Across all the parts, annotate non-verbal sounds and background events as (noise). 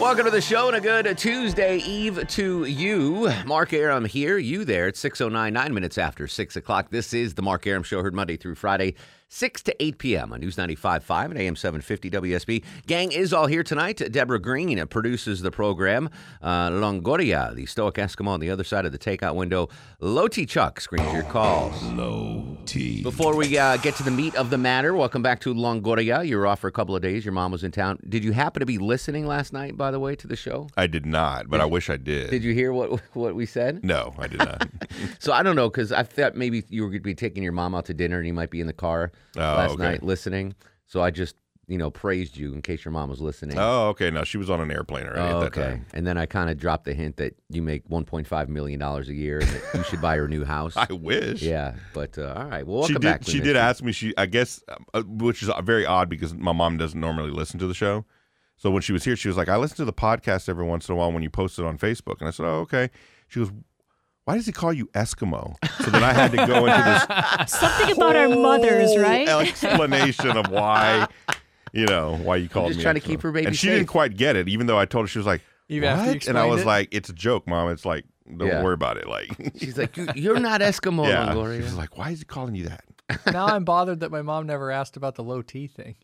Welcome to the show and a good Tuesday Eve to you. Mark Arum here, you there. It's 6.09, nine minutes after 6 o'clock. This is the Mark Arum Show, heard Monday through Friday, 6 to 8 p.m. on News 95.5 and AM 750 WSB. Gang is all here tonight. Deborah Green produces the program. Uh, Longoria, the Stoic Eskimo on the other side of the takeout window. Loti Chuck screens your calls. Low T. Before we uh, get to the meat of the matter, welcome back to Longoria. You were off for a couple of days. Your mom was in town. Did you happen to be listening last night, by the way, to the show? I did not, but I wish I did. Did you hear what what we said? No, I did not. (laughs) So I don't know because I thought maybe you were going to be taking your mom out to dinner and you might be in the car Oh, last okay. night listening. So I just you know praised you in case your mom was listening. oh, okay. No, she was on an airplane already Oh, at that okay. time. And then I kind of dropped the hint that you make 1.5 million dollars a year and that you should buy her new house. (laughs) I wish. yeah, but uh, all right. Well, welcome she did. back. She did ask me. She, I guess, uh, which is very odd because my mom doesn't normally listen to the show. So when she was here, she was like, "I listen to the podcast every once in a while when you post it on Facebook." And I said, "Oh, okay." She goes, "Why does he call you Eskimo?" So then I had to go into this (laughs) Something about our mothers, right? explanation of why, you know, why you called just me. trying to keep her baby And she safe. didn't quite get it, even though I told her she was like, Even "What?" after you and I explained was it? like, "It's a joke, mom. It's like, don't Yeah. worry about it." Like, (laughs) She's like, "You- you're not Eskimo, yeah. She Longoria. was like, "Why is he calling you that?" now I'm bothered that my mom never asked about the low T thing.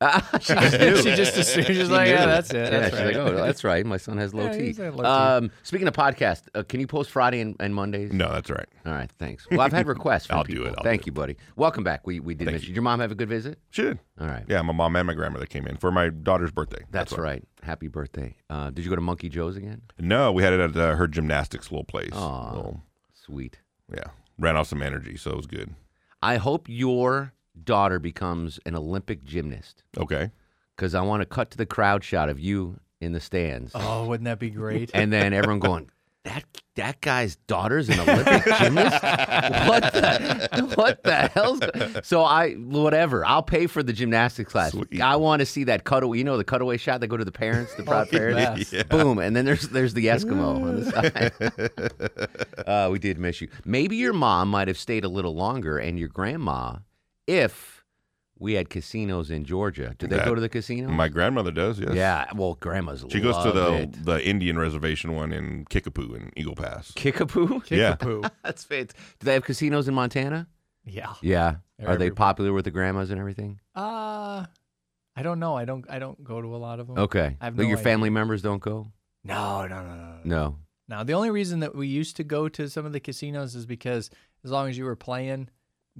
(laughs) she just knew. She just assumed she's like, knew. yeah, that's it. yeah, That's she's right. like, oh, that's right. My son has low Yeah, T. he's low T. Um, speaking of podcast, uh, can you post Friday and, and Mondays? No, that's right. All right, thanks. Well, I've had (laughs) requests. From I'll do people. it, I'll Thank do you, buddy. Welcome back. We we did Thank miss you. you. Did your mom have a good visit? She did. All right. Yeah, my mom and my grandmother came in for my daughter's birthday. That's why. right. Happy birthday. Uh, did you go to Monkey Joe's again? No, we had it at uh, her gymnastics little place. Aw. Little- Sweet. yeah, ran off some energy, so it was good. I hope your daughter becomes an Olympic gymnast Okay. because I want to cut to the crowd shot of you in the stands, Oh, wouldn't that be great? and then everyone going. That that guy's daughter's an Olympic (laughs) gymnast. What the what the hell's go-" so I whatever I'll pay for the gymnastics class. Sweet. I want to see that cutaway. You know the cutaway shot. that go to the parents, the proud parents. best. (laughs) Boom, and then there's there's the Eskimo on the (laughs) side. uh, we did miss you. Maybe your mom might have stayed a little longer, and your grandma, if we had casinos in Georgia. Do they That- go to the casino? My grandmother does. Yes. Yeah. Well, grandma's. She goes to the it. the Indian reservation one in Kickapoo in Eagle Pass. Kickapoo. (laughs) Yeah. Kickapoo. (laughs) That's fit. Do they have casinos in Montana? Yeah. Yeah. They're Are they everywhere. popular with the grandmas and everything? Uh, I don't know. I don't. I don't go to a lot of them. Okay. I have no your idea. family members don't go? No, no, no, no, no. No. Now, the only reason that we used to go to some of the casinos is because as long as you were playing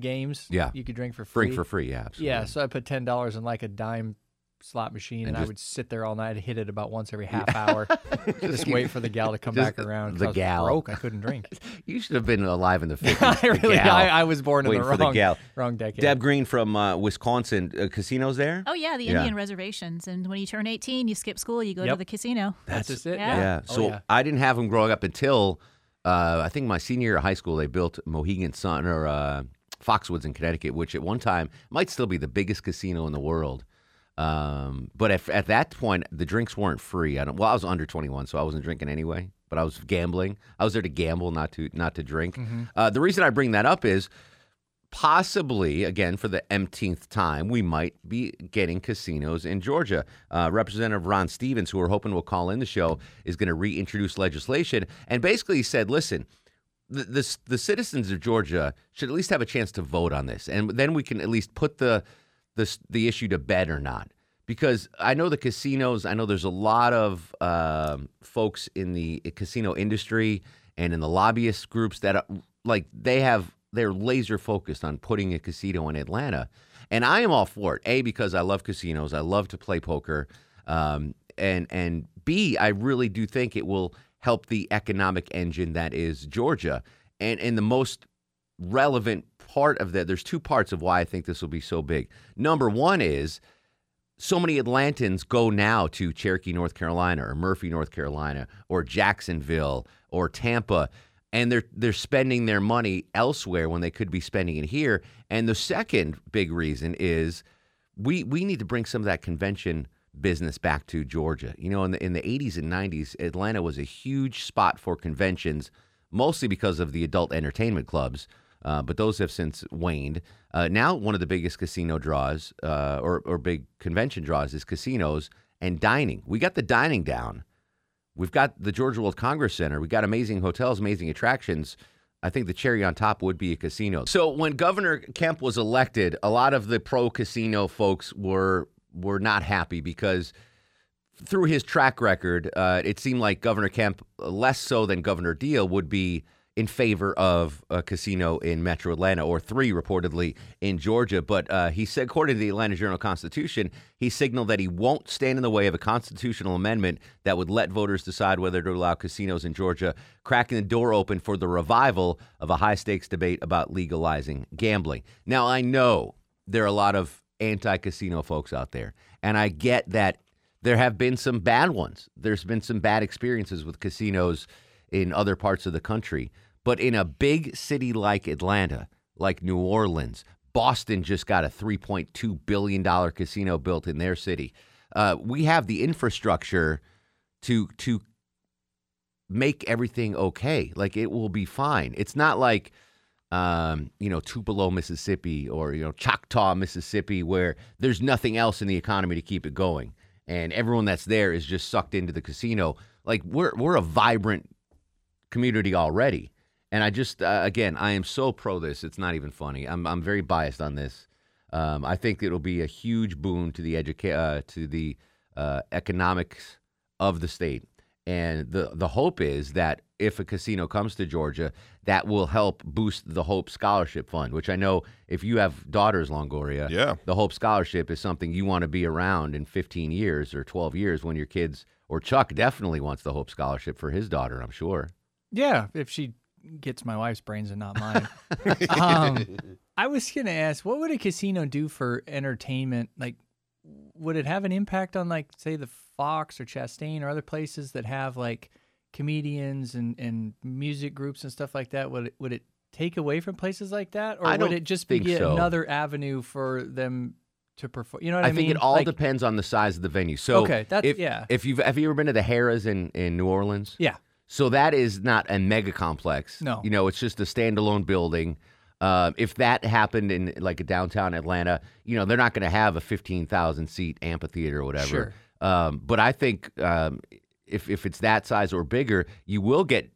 games, Yeah. you could drink for free. Drink for free, yeah. Absolutely. Yeah, so I put ten dollars in like a dime slot machine, And and, I would sit there all night, hit it about once every half hour, (laughs) just keep- wait for the gal to come back around. the I was gal. broke, I couldn't drink. (laughs) You should have been alive in the (laughs) 50s. I really. I, I was born in the for the wrong, gal. wrong decade. Deb Green from uh, Wisconsin. Uh, casinos there? Oh yeah, the Yeah. Indian reservations, and when you turn 18, you skip school, you go to the casino. that's just it. Yeah. Yeah. Yeah. Oh, So yeah. I didn't have them growing up until uh, I think my senior year of high school. They built Mohegan Sun or uh, Foxwoods in Connecticut, which at one time might still be the biggest casino in the world. Um, but at, at that point, the drinks weren't free. I don't. Well, I was under 21, so I wasn't drinking anyway. But I was gambling. I was there to gamble, not to not to drink. Mm-hmm. Uh, the reason I bring that up is possibly, again, for the umpteenth time, we might be getting casinos in Georgia. Uh, Representative Ron Stephens, who we're hoping will call in the show, is going to reintroduce legislation. And basically, he said, listen, the, the, citizens of Georgia should at least have a chance to vote on this. And then we can at least put the, the, the issue to bed or not. Because I know the casinos, I know there's a lot of um, folks in the casino industry and in the lobbyist groups that, are, like, they have they're laser focused on putting a casino in Atlanta, and I am all for it. A because I love casinos, I love to play poker, um, and and B I really do think it will help the economic engine that is Georgia, and and the most relevant part of that. There's two parts of why I think this will be so big. Number one is so many Atlantans go now to Cherokee, North Carolina, or Murphy, North Carolina, or Jacksonville, or Tampa, and they're they're spending their money elsewhere when they could be spending it here. And the second big reason is we we need to bring some of that convention business back to Georgia. You know, in the in the 80s and 90s, Atlanta was a huge spot for conventions, mostly because of the adult entertainment clubs. Uh, but those have since waned. Uh, now, one of the biggest casino draws uh, or, or big convention draws is casinos and dining. We got the dining down. We've got the Georgia World Congress Center. We've got amazing hotels, amazing attractions. I think the cherry on top would be a casino. So when Governor Kemp was elected, a lot of the pro casino folks were were not happy because through his track record, uh, it seemed like Governor Kemp, less so than Governor Deal, would be in favor of a casino in Metro Atlanta, or three reportedly in Georgia. But uh, he said, according to the Atlanta Journal Constitution, he signaled that he won't stand in the way of a constitutional amendment that would let voters decide whether to allow casinos in Georgia, cracking the door open for the revival of a high stakes debate about legalizing gambling. Now, I know there are a lot of anti casino folks out there, and I get that there have been some bad ones. There's been some bad experiences with casinos in other parts of the country. But in a big city like Atlanta, like New Orleans, Boston just got a $3.2 billion casino built in their city. Uh, we have the infrastructure to to make everything okay. Like it will be fine. It's not like um, you know Tupelo, Mississippi, or you know Choctaw, Mississippi, where there's nothing else in the economy to keep it going, and everyone that's there is just sucked into the casino. Like we're we're a vibrant community already. And I just, uh, again, I am so pro this. It's not even funny. I'm, I'm very biased on this. Um, I think it'll be a huge boon to the educa- uh, to the uh, economics of the state. And the the hope is that if a casino comes to Georgia, that will help boost the Hope Scholarship Fund, which I know if you have daughters, Longoria, Yeah. the Hope Scholarship is something you want to be around in 15 years or 12 years when your kids, or Chuck definitely wants the Hope Scholarship for his daughter, I'm sure. Yeah, if she gets my wife's brains and not mine. (laughs) um, I was gonna ask, what would a casino do for entertainment? Like, would it have an impact on, like, say, the Fox or Chastain or other places that have like comedians and, and music groups and stuff like that? Would it, would it take away from places like that, or I would it just be so. another avenue for them to perform? You know what I, mean? I, think it all Like, depends on the size of the venue. So Okay, that's- if, yeah. If you've have you ever been to the Harrah's in in New Orleans? Yeah. So that is not a mega complex. No. You know, it's just a standalone building. Uh, if that happened in like a downtown Atlanta, you know, they're not going to have a 15,000 seat amphitheater or whatever. Sure. Um, but I think um, if, if it's that size or bigger, you will get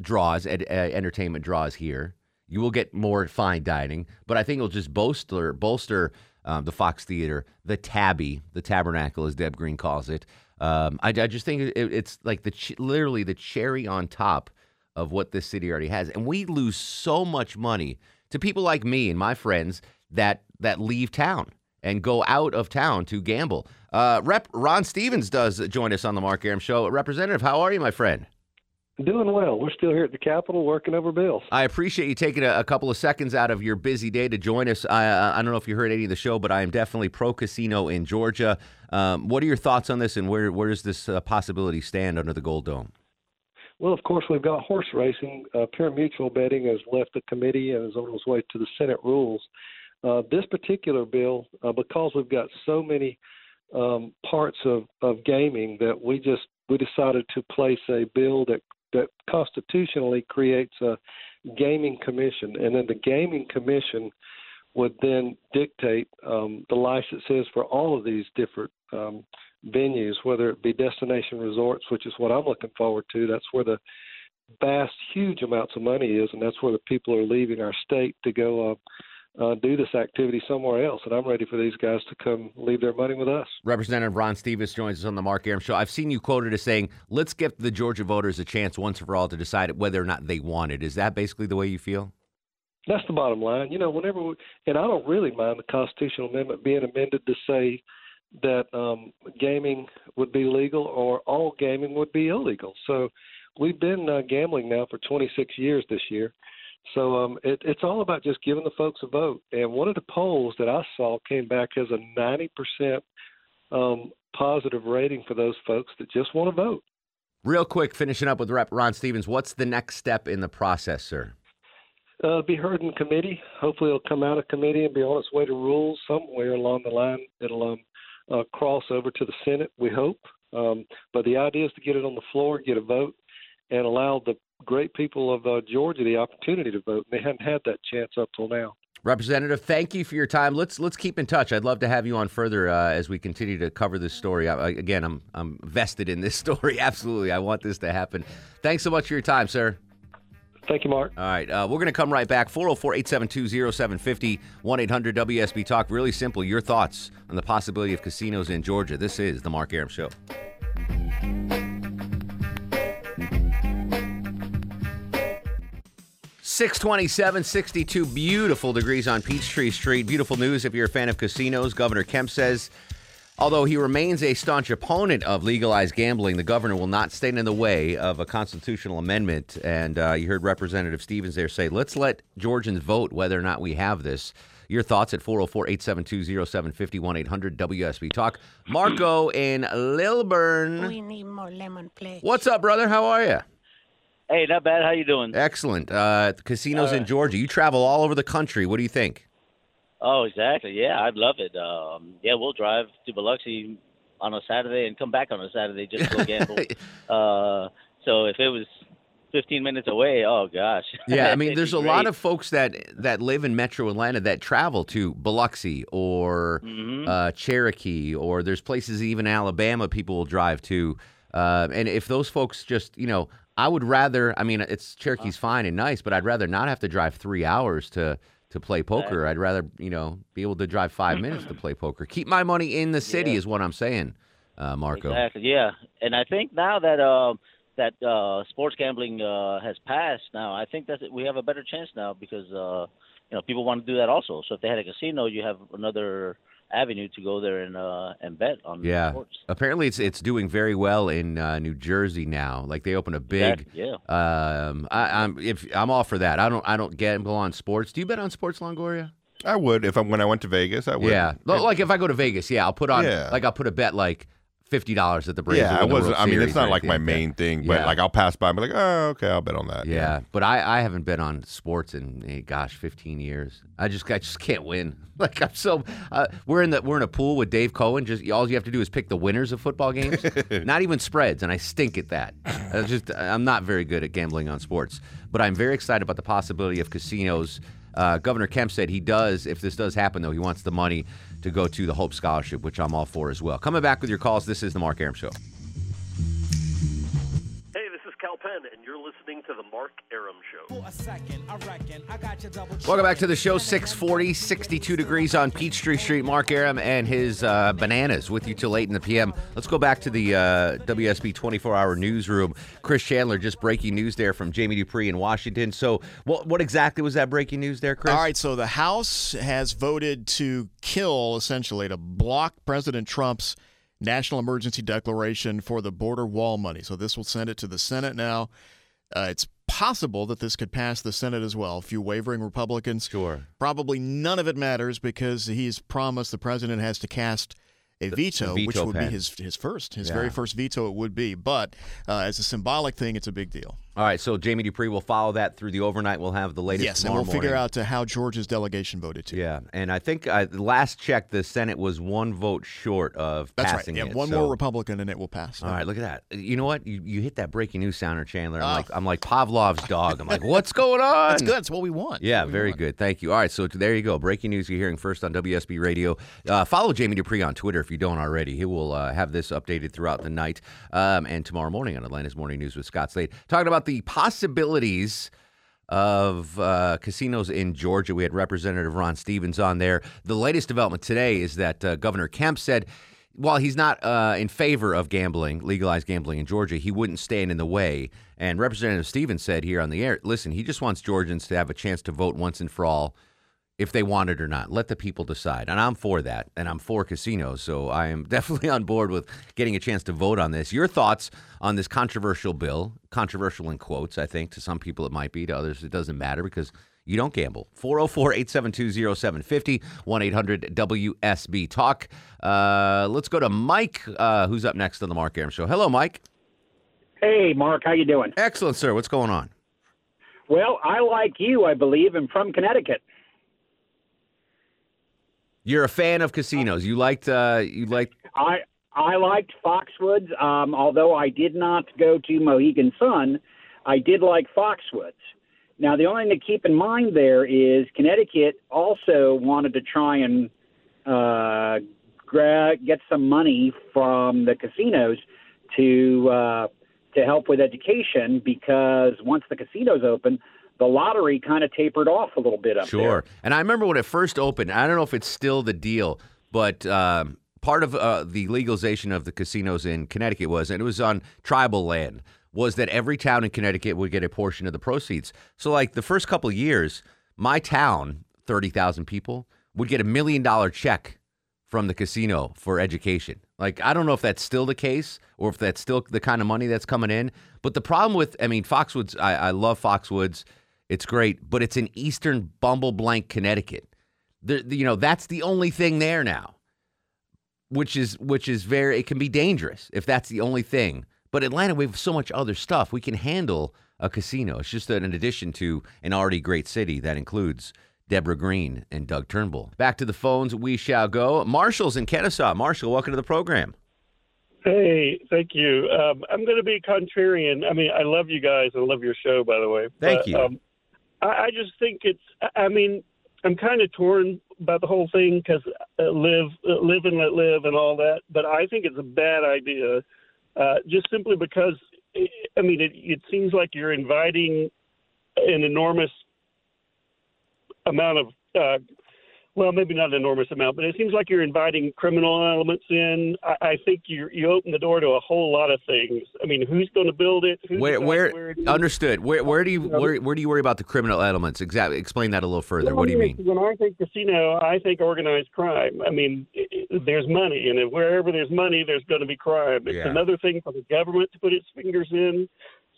draws, ed, uh, entertainment draws here. You will get more fine dining, but I think it'll just bolster bolster um, the Fox Theater, the Tabby, the Tabernacle, as Deb Green calls it. Um, I, I just think it, it's like the ch- literally the cherry on top of what this city already has, and we lose so much money to people like me and my friends that that leave town and go out of town to gamble. Uh, Rep Ron Stephens does join us on the Mark Arum Show. Representative, how are you, my friend? Doing well. We're still here at the Capitol working over bills. I appreciate you taking a, a couple of seconds out of your busy day to join us. I, I don't know if you heard any of the show, but I am definitely pro casino in Georgia. Um, what are your thoughts on this, and where where does this uh, possibility stand under the Gold Dome? Well, of course, we've got horse racing. Uh, pari-mutuel betting has left the committee and is on its way to the Senate rules. Uh, this particular bill, uh, because we've got so many um, parts of, of gaming that we just we decided to place a bill that that constitutionally creates a gaming commission, and then the gaming commission would then dictate um, the licenses for all of these different um, venues, whether it be destination resorts, which is what I'm looking forward to. That's where the vast, huge amounts of money is, and that's where the people are leaving our state to go uh, uh, do this activity somewhere else. And I'm ready for these guys to come leave their money with us. Representative Ron Stephens joins us on the Mark Arum Show. I've seen you quoted as saying, "Let's give the Georgia voters a chance once and for all to decide whether or not they want it." Is that basically the way you feel? That's the bottom line. You know, whenever we, and I don't really mind the constitutional amendment being amended to say that um, gaming would be legal or all gaming would be illegal. So we've been uh, gambling now for 26 years this year. So um, it, it's all about just giving the folks a vote. And one of the polls that I saw came back as a 90% um, positive rating for those folks that just want to vote. Real quick, finishing up with Rep Ron Stephens, what's the next step in the process, sir? uh, be heard in committee. Hopefully, it'll come out of committee and be on its way to rules somewhere along the line. It'll um, uh, cross over to the Senate, we hope. Um, but the idea is to get it on the floor, get a vote, and allow the great people of uh, Georgia the opportunity to vote. They haven't had that chance up till now. Representative, thank you for your time. Let's let's keep in touch. I'd love to have you on further uh, as we continue to cover this story. I, again, I'm I'm vested in this (laughs) story. Absolutely, I want this to happen. Thanks so much for your time, sir. Thank you, Mark. All right, uh, we're going to come right back. 404 872 0750 1 800 WSB Talk. Really simple. Your thoughts on the possibility of casinos in Georgia. This is The Mark Arum Show. 627, 62 beautiful degrees on Peachtree Street. Beautiful news if you're a fan of casinos. Governor Kemp says, although he remains a staunch opponent of legalized gambling, the governor will not stand in the way of a constitutional amendment. And uh, you heard Representative Stephens there say, let's let Georgians vote whether or not we have this. Your thoughts at 404-872-0751, one eight hundred WSB Talk. Marco in Lilburn. We need more lemon pledge. What's up, brother? How are you? Hey, not bad. How you doing? Excellent. Uh, casinos in Georgia. You travel all over the country. What do you think? Oh, exactly. Yeah, I'd love it. Um, yeah, we'll drive to Biloxi on a Saturday and come back on a Saturday just to go gamble. (laughs) uh, so if it was 15 minutes away, oh gosh. (laughs) Yeah, I mean, there's a lot of folks that that live in Metro Atlanta that travel to Biloxi or Mhm. uh, Cherokee, or there's places even Alabama people will drive to. Uh, and if those folks just, you know, I would rather. I mean, it's Cherokee's fine and nice, but I'd rather not have to drive three hours to to play poker. I'd rather, you know, be able to drive five (laughs) minutes to play poker. Keep my money in the city Yeah. is what I'm saying, uh, Marco. Exactly. Yeah, and I think now that um, that uh, sports gambling uh, has passed, now I think that we have a better chance now because uh, you know people want to do that also. So if they had a casino, you have another avenue to go there and uh, and bet on Yeah. sports. Apparently, it's it's doing very well in uh, New Jersey now. Like they opened a big. Exactly, yeah. Um, I, I'm if I'm all for that. I don't I don't gamble on sports. Do you bet on sports, Longoria? I would if I when I went to Vegas. I would. Yeah. Like if I go to Vegas, yeah, I'll put on Yeah. like I'll put a bet like fifty dollars at the Braves. yeah, I wasn't. I mean, Series it's not like my that. main thing, but Yeah. like I'll pass by and be like, oh, okay, I'll bet on that. Yeah, but I, I haven't been on sports in eh, gosh, fifteen years. I just I just can't win. (laughs) Like I'm so uh, we're in the we're in a pool with Dave Cohen. Just all you have to do is pick the winners of football games, (laughs) not even spreads, and I stink at that. I just I'm not very good at gambling on sports, but I'm very excited about the possibility of casinos. Uh, Governor Kemp said he does, if this does happen, though, he wants the money to go to the Hope Scholarship, which I'm all for as well. Coming back with your calls, this is the Mark Arum Show. Hey, this is Kal Penn, and you're listening to the Mark Arum Show. Welcome back to the show. 640, 62 degrees on Peachtree Street. Mark Arum and his uh, bananas with you till 8 in the p.m. Let's go back to the uh, WSB 24 hour newsroom. Chris Chandler, just breaking news there from Jamie Dupree in Washington. So, what, what exactly was that breaking news there, Chris? All right, so the House has voted to kill, essentially, to block President Trump's national emergency declaration for the border wall money. So this will send it to the Senate now. Uh, it's possible that this could pass the Senate as well. A few wavering Republicans. Sure. Probably none of it matters because he's promised the president has to cast a veto, which veto would pen. be his his first, his Yeah. very first veto. It would be, but uh, as a symbolic thing, it's a big deal. All right, so Jamie Dupree will follow that through the overnight. We'll have the latest yes, and we'll figure out uh, how Georgia's delegation voted too. Yeah, and I think uh, last check, the Senate was one vote short of That's right. Yeah, it. one so- more Republican and it will pass. All right, look at that. You know what? You, you hit that breaking news sounder, Chandler. I'm Oh. like I'm like Pavlov's dog. I'm like, what's going (laughs) on? That's good. That's what we want. Yeah, we very want. good. Thank you. All right, so there you go. Breaking news you're hearing first on WSB Radio. Uh, follow Jamie Dupree on Twitter if you don't already. He will uh, have this updated throughout the night um, and tomorrow morning on Atlanta's Morning News with Scott Slade. Talking about the possibilities of uh, casinos in Georgia. We had Representative Ron Stephens on there. The latest development today is that uh, Governor Kemp said while he's not uh, in favor of gambling, legalized gambling in Georgia, he wouldn't stand in the way. And Representative Stephens said here on the air, listen, he just wants Georgians to have a chance to vote once and for all if they want it or not. Let the people decide. And I'm for that. And I'm for casinos. So I am (laughs) definitely on board with getting a chance to vote on this. Your thoughts on this controversial bill, controversial in quotes, I think. To some people it might be, to others it doesn't matter because you don't gamble. 404 872 0750 1 800 WSB Talk. Uh, let's go to Mike, uh, who's up next on the Mark Arum Show. Hello, Mike. Hey, Mark, how you doing? Excellent, sir. What's going on? Well, I like you, I believe, am from Connecticut. You're a fan of casinos. You liked, uh, you liked. I I liked Foxwoods, um, although I did not go to Mohegan Sun. I did like Foxwoods. Now, the only thing to keep in mind there is Connecticut also wanted to try and uh, gra- get some money from the casinos to uh, to help with education because once the casinos open, the lottery kind of tapered off a little bit up there. Sure. And I remember when it first opened, I don't know if it's still the deal, but um, part of uh, the legalization of the casinos in Connecticut was, and it was on tribal land, was that every town in Connecticut would get a portion of the proceeds. So, like the first couple years, my town, 30,000 people, would get a million dollar check from the casino for education. Like, I don't know if that's still the case or if that's still the kind of money that's coming in. But the problem with, I mean, Foxwoods, I, I love Foxwoods. It's great, but it's in eastern Bumble Blank, Connecticut. The, the- you know, that's the only thing there now, which is which is very. It can be dangerous if that's the only thing. But Atlanta, we have so much other stuff. We can handle a casino. It's just an addition to an already great city that includes Deborah Green and Doug Turnbull. Back to the phones we shall go. Marshall's in Kennesaw. Marshall, welcome to the program. Hey, thank you. Um, I'm going to be contrarian. I mean, I love you guys. I love your show, by the way. Thank But, you. Um, I, I just think it's. I- mean, I'm kind of torn about the whole thing because uh, live, uh, live and let live, and all that. But I think it's a bad idea, uh, just simply because. I mean, it, it seems like you're inviting an enormous amount of. Uh, well, maybe not an enormous amount, but it seems like you're inviting criminal elements in. I, I think you you open the door to a whole lot of things. I mean, who's going to build it? Who's Where, gonna- where, it understood. Where, where do you, where, where do you worry about the criminal elements? Exactly. Explain that a little further. Well, What do you mean? When I think casino, I think organized crime. I mean, i i there's money, and wherever there's money, there's going to be crime. It's Yeah. another thing for the government to put its fingers in.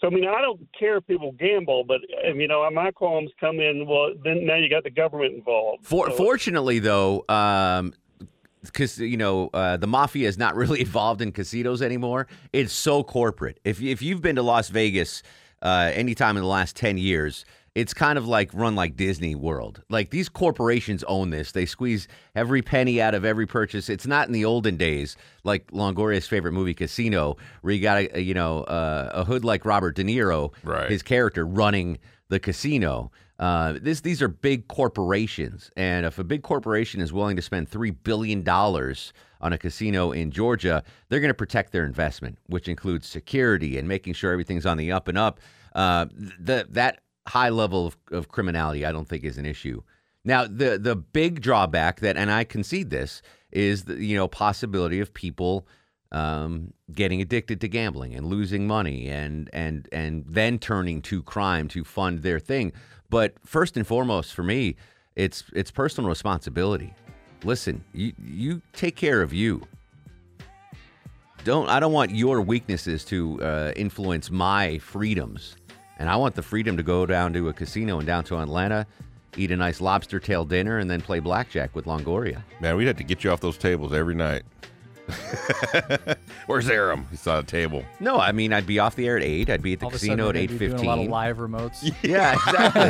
So I mean, I don't care if people gamble, but um, you know, my qualms come in. Well, then now you got the government involved. For, So- fortunately, though, um, because you know uh, the mafia is not (laughs) really involved in casinos anymore. It's so corporate. If if you've been to Las Vegas uh, anytime in the last ten years, it's kind of like run like Disney World. Like these corporations own this. They squeeze every penny out of every purchase. It's not in the olden days like Longoria's favorite movie, Casino, where you got a, you know uh, a hood like Robert De Niro, Right. his character running the casino. Uh, this these are big corporations, and if a big corporation is willing to spend three billion dollars on a casino in Georgia, they're going to protect their investment, which includes security and making sure everything's on the up and up. Uh, th- that high level of, of criminality, I don't think, is an issue. Now, the the big drawback that, and I concede this, is the you know possibility of people um, getting addicted to gambling and losing money and and and then turning to crime to fund their thing. But first and foremost, for me, it's it's personal responsibility. Listen, you you take care of you. Don't I don't want your weaknesses to uh, influence my freedoms, and I want the freedom to go down to a casino in downtown Atlanta, eat a nice lobster tail dinner, and then play blackjack with Longoria. Man, we'd have to get you off those tables every night. (laughs) Where's Arum? He's on a table. No, I mean I'd be off the air at eight. I'd be at the All casino at we're eight gonna be doing a lot of live remotes. (laughs) Yeah, exactly.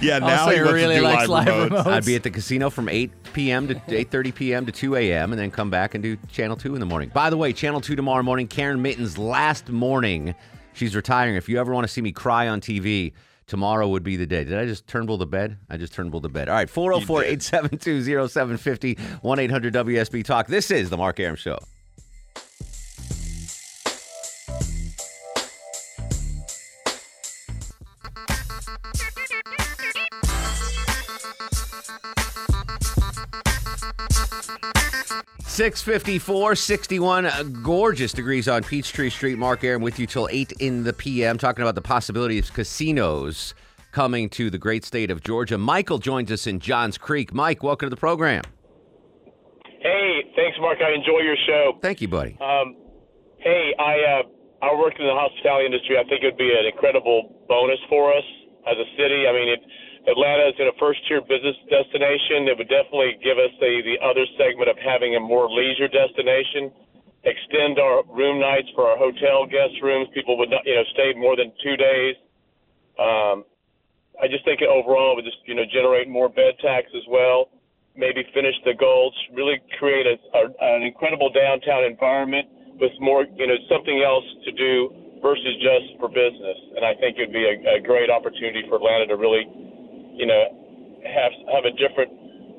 (laughs) Yeah, All of a now sudden he wants to really do likes live live remotes. remotes. I'd be at the casino from 8 p.m. to 8:30 p.m. to 2 a.m. and then come back and do Channel 2 in the morning. By the way, Channel 2 tomorrow morning, Karen Minton's last morning. She's retiring. If you ever want to see me cry on TV, tomorrow would be the day. Did I just Turnbull to bed? I just Turnbull to bed. All right, 404-872-0750, 1-800-WSB Talk. This is the Mark Arum Show. 654, 61 uh, gorgeous degrees on Peachtree Street. Mark Arum with you till 8 in the p.m. talking about the possibility of casinos coming to the great state of Georgia. Michael joins us in Johns Creek. Mike, welcome to the program. Hey, thanks, Mark. I enjoy your show. Thank you, buddy. Um, hey, I uh, I work in the hospitality industry. I think it would be an incredible bonus for us as a city. I mean, it, Atlanta is in a first-tier business destination. It would definitely give us the the other segment of having a more leisure destination. Extend our room nights for our hotel guest rooms. People would not, you know, stay more than two days. Um, I just think overall it would just, you know, generate more bed tax as well. Maybe finish the goals. Really create a, a an incredible downtown environment with more, you know, something else to do versus just for business. And I think it would be a, a great opportunity for Atlanta to really, you know, have have a different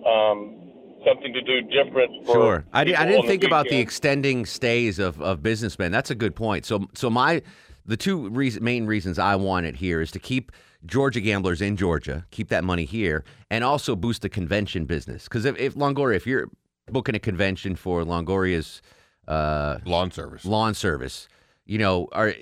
um, something to do different. For Sure. I, di- I didn't on think about the extending stays of, of businessmen. That's a good point. So so my the two reason, main reasons I want it here is to keep Georgia gamblers in Georgia, keep that money here, and also boost the convention business. Because if, if Longoria, if you're booking a convention for Longoria's uh, lawn service, lawn service, you know, are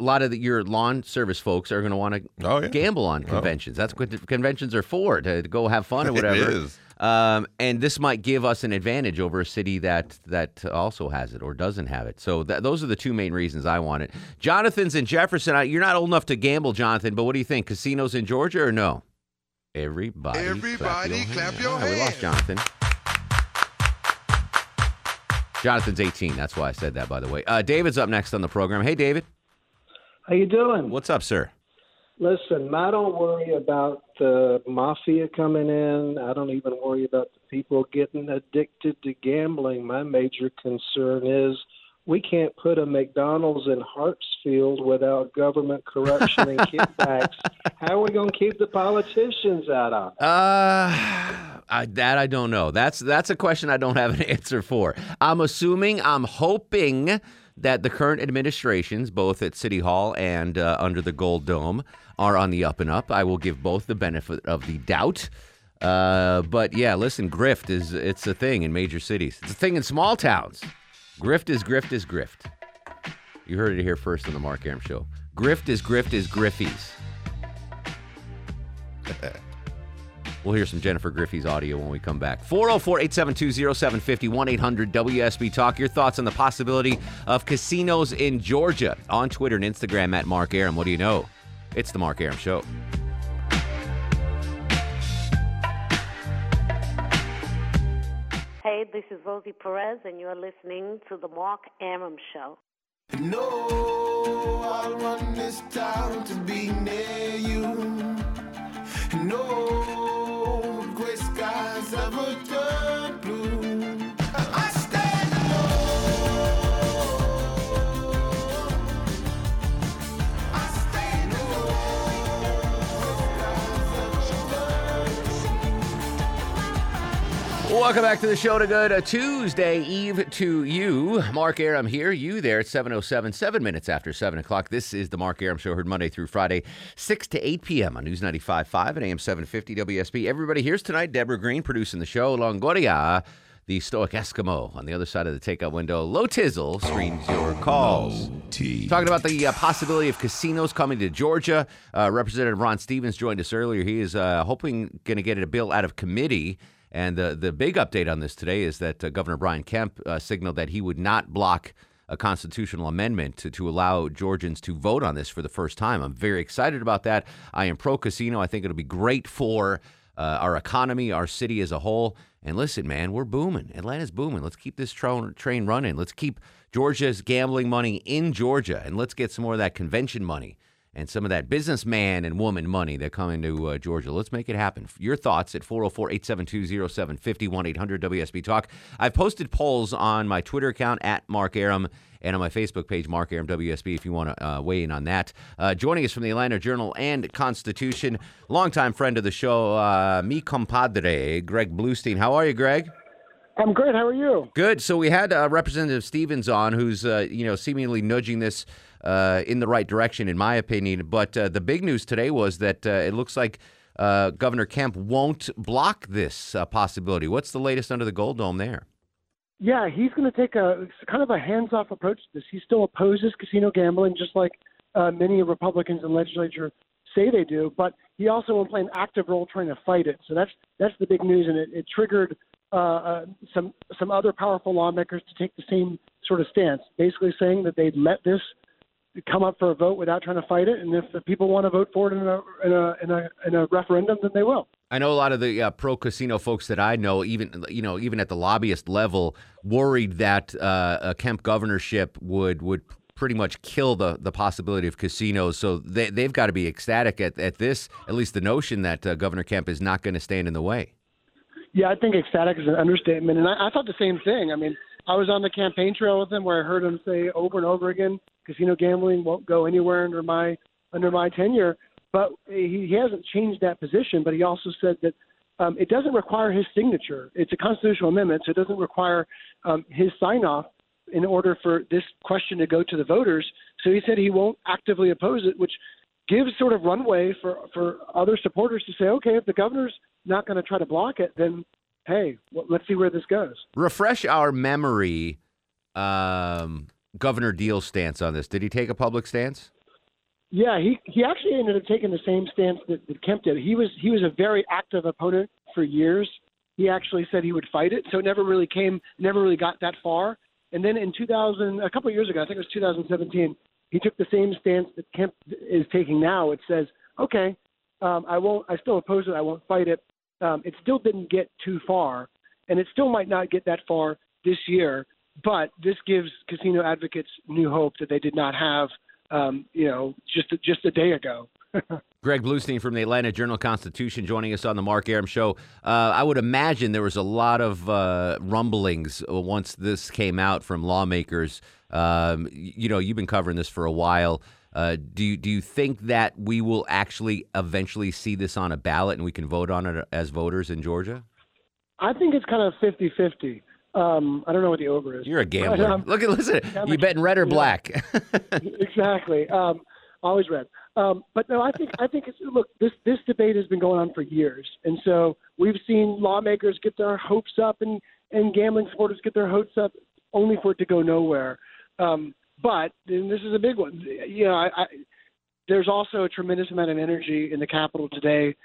a lot of the, your lawn service folks are going to want to Oh, yeah. gamble on Oh. conventions. That's what the conventions are for to, to go have fun or whatever. is. Um, and this might give us an advantage over a city that that also has it or doesn't have it. So that, those are the two main reasons I want it. Jonathan's in Jefferson. I, you're not old enough to gamble, Jonathan, but what do you think? Casinos in Georgia or no? Everybody, Everybody clap your Ah, We lost Jonathan. Jonathan's 18. That's why I said that, by the way. Uh, David's up next on the program. Hey, David. How you doing? What's up, sir? Listen, I don't worry about the mafia coming in. I don't even worry about the people getting addicted to gambling. My major concern is we can't put a McDonald's in Hartsfield without government corruption and (laughs) kickbacks. How are we going to keep the politicians out of it? Uh, I, that I don't know. That's that's a question I don't have an (laughs) answer for. I'm assuming, I'm hoping that the current administrations, both at City Hall and uh, under the Gold Dome, are on the up and up. I will give both the benefit of the doubt. Uh, but yeah, listen, grift is it's a thing in major cities. It's a thing in small towns. Grift is grift is grift. You heard it here first on the Mark Arum Show. Grift is grift is griffies. (laughs) We'll hear some Jennifer Griffey's audio when we come back. 404 872 0750 1 800 WSB Talk. Your thoughts on the possibility of casinos in Georgia on Twitter and Instagram at Mark Arum. What do you know? It's the Mark Arum Show. Hey, this is Rosie Perez, and you're listening to the Mark Arum Show. No, I'll run this town to be near you. No gray skies ever turn blue. Welcome back to the show to good a Tuesday Eve to you. Mark Arum here, you there at 707, seven minutes after 7 o'clock. This is the Mark Arum Show, heard Monday through Friday, 6 to 8 p.m. on News 95.5 and AM 750 WSB. Everybody here's tonight, Deborah Green producing the show, Longoria, the stoic Eskimo on the other side of the takeout window. Low Tizzle screens your calls. Talking about the uh, possibility of casinos coming to Georgia. Uh, Representative Ron Stephens joined us earlier. He is uh, hoping going to get a bill out of committee. And the the big update on this today is that uh, Governor Brian Kemp uh, signaled that he would not block a constitutional amendment to, to allow Georgians to vote on this for the first time. I'm very excited about that. I am pro casino. I think it'll be great for uh, our economy, our city as a whole. And listen, man, we're booming. Atlanta's booming. Let's keep this tro- train running. Let's keep Georgia's gambling money in Georgia, and let's get some more of that convention money and some of that businessman and woman money that come into uh, Georgia. Let's make it happen. Your thoughts at 404 872 0750 800 WSB Talk. I've posted polls on my Twitter account at Mark Arum and on my Facebook page, Mark Arum WSB, if you want to uh, weigh in on that. Uh, joining us from the Atlanta Journal and Constitution, longtime friend of the show, uh, mi compadre, Greg Bluestein. How are you, Greg? I'm great. How are you? Good. So we had uh, Representative Stephens on, who's uh, you know seemingly nudging this uh, in the right direction, in my opinion. But uh, the big news today was that uh, it looks like uh, Governor Kemp won't block this uh, possibility. What's the latest under the gold dome there? Yeah, he's going to take a kind of a hands-off approach to this. He still opposes casino gambling, just like uh, many Republicans in legislature say they do. But he also will play an active role trying to fight it. So that's that's the big news, and it, it triggered uh, some some other powerful lawmakers to take the same sort of stance, basically saying that they'd let this come up for a vote without trying to fight it, and if the people want to vote for it in a in a in a, in a referendum, then they will. I know a lot of the uh, pro casino folks that I know, even you know, even at the lobbyist level, worried that uh, a Kemp governorship would would pretty much kill the the possibility of casinos. So they they've got to be ecstatic at, at this, at least the notion that uh, Governor Kemp is not going to stand in the way. Yeah, I think ecstatic is an understatement, and I, I thought the same thing. I mean, I was on the campaign trail with him where I heard him say over and over again, casino gambling won't go anywhere under my under my tenure. But he, he hasn't changed that position. But he also said that um, it doesn't require his signature. It's a constitutional amendment, so it doesn't require um, his sign off in order for this question to go to the voters. So he said he won't actively oppose it, which gives sort of runway for for other supporters to say, okay, if the governor's not going to try to block it, then hey, let's see where this goes. Refresh our memory, um, Governor Deal's stance on this. Did he take a public stance? Yeah, he he actually ended up taking the same stance that, that Kemp did. He was he was a very active opponent for years. He actually said he would fight it, so it never really came, never really got that far. And then in 2000, a couple of years ago, I think it was 2017, he took the same stance that Kemp is taking now. It says, okay, um, I won't, I still oppose it, I won't fight it. Um, it still didn't get too far, and it still might not get that far this year. But this gives casino advocates new hope that they did not have, um, you know, just just a day ago. (laughs) Greg Bluestein from the Atlanta Journal Constitution joining us on the Mark Arum Show. Uh, I would imagine there was a lot of uh, rumblings once this came out from lawmakers. Um, you know, you've been covering this for a while. Uh, do you, do you think that we will actually eventually see this on a ballot and we can vote on it as voters in Georgia? I think it's kind of 50 50. Um, I don't know what the over is. You're a gambler. But, um, Look at listen. You betting red or yeah. black? (laughs) exactly. Um, always red. Um, but no, I think I think it's look. This this debate has been going on for years, and so we've seen lawmakers get their hopes up and and gambling supporters get their hopes up, only for it to go nowhere. Um, but and this is a big one. You know, I, I, there's also a tremendous amount of energy in the Capitol today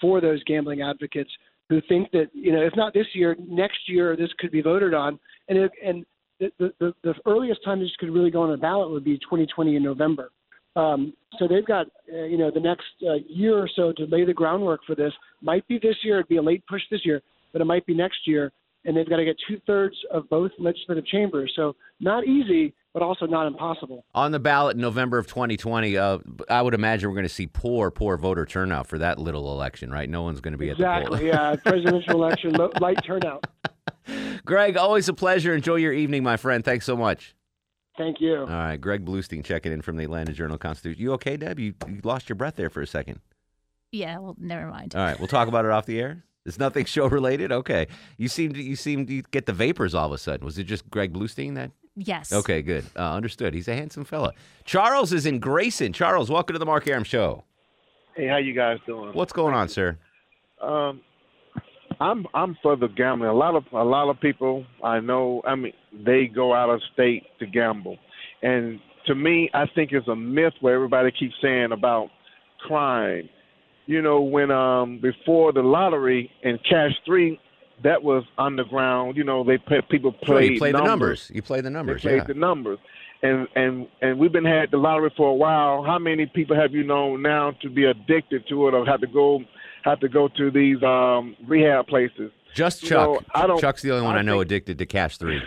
for those gambling advocates who think that you know if not this year, next year this could be voted on, and it, and the, the the earliest time this could really go on a ballot would be 2020 in November. Um, so they've got uh, you know the next uh, year or so to lay the groundwork for this. Might be this year. It'd be a late push this year, but it might be next year. And they've got to get two thirds of both legislative chambers. So not easy, but also not impossible. on the ballot in November of 2020, uh, I would imagine we're going to see poor, poor voter turnout for that little election, right? No one's going to be at the Exactly. yeah, (laughs) presidential election, light turnout. (laughs) Greg, always a pleasure. Enjoy your evening, my friend. Thanks so much. Thank you. All right, Greg Bluestein checking in from the Atlanta Journal Constitution. You okay, Deb? You, you lost your breath there for a second. Yeah, well, never mind. All right, we'll talk about it off the air. It's nothing (laughs) show related. Okay, you seem to you seem to get the vapors all of a sudden. Was it just Greg Bluestein that? Yes. Okay, good. Uh, understood. He's a handsome fella. Charles is in Grayson. Charles, welcome to the Mark Arum Show. Hey, how you guys doing? What's going on, sir? Um, I'm I'm for the gambling. A lot of a lot of people I know. I mean, they go out of state to gamble, and to me, I think it's a myth where everybody keeps saying about crime. You know, when um before the lottery and Cash Three, that was underground. You know, they pay, people Sure, played you play the numbers. You play the numbers. They played Yeah. the numbers. And and and we've been had the lottery for a while. How many people have you known now to be addicted to it or have to go have to go to these um rehab places? Just You Chuck. know, I don't- Chuck's the only one I I, know think- addicted to Cash Three.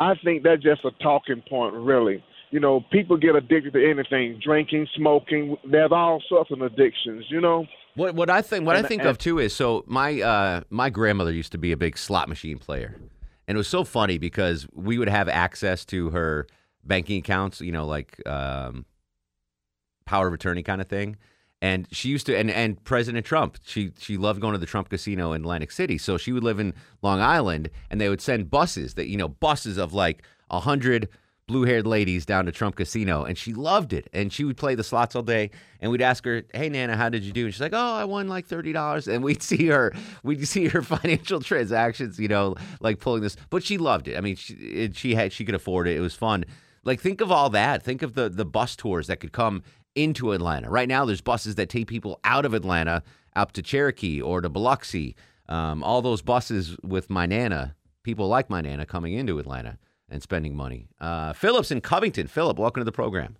I think that's just a talking point, really. You know, people get addicted to anything, drinking, smoking. There's all sorts of addictions. You know. What what I think what I think and- of too is so my uh, my grandmother used to be a big slot machine player, and it was so funny because we would have access to her banking accounts, you know, like um, power of attorney kind of thing. And she used to, and, and President Trump, she she loved going to the Trump Casino in Atlantic City. So she would live in Long Island, and they would send buses that you know buses of like a hundred blue haired ladies down to Trump Casino, and she loved it. And she would play the slots all day, and we'd ask her, "Hey Nana, how did you do?" And she's like, "Oh, I won like thirty dollars." And we'd (laughs) see her, we'd see her (laughs) financial transactions, you know, like pulling this. But she loved it. I mean, she it, she had she could afford it. It was fun. Like think of all that. Think of the the bus tours that could come into Atlanta. Right now, there's buses that take people out of Atlanta up to Cherokee or to Biloxi. Um, all those buses with my nana, people like my nana coming into Atlanta and spending money. Uh, Phillips in Covington. Philip, welcome to the program.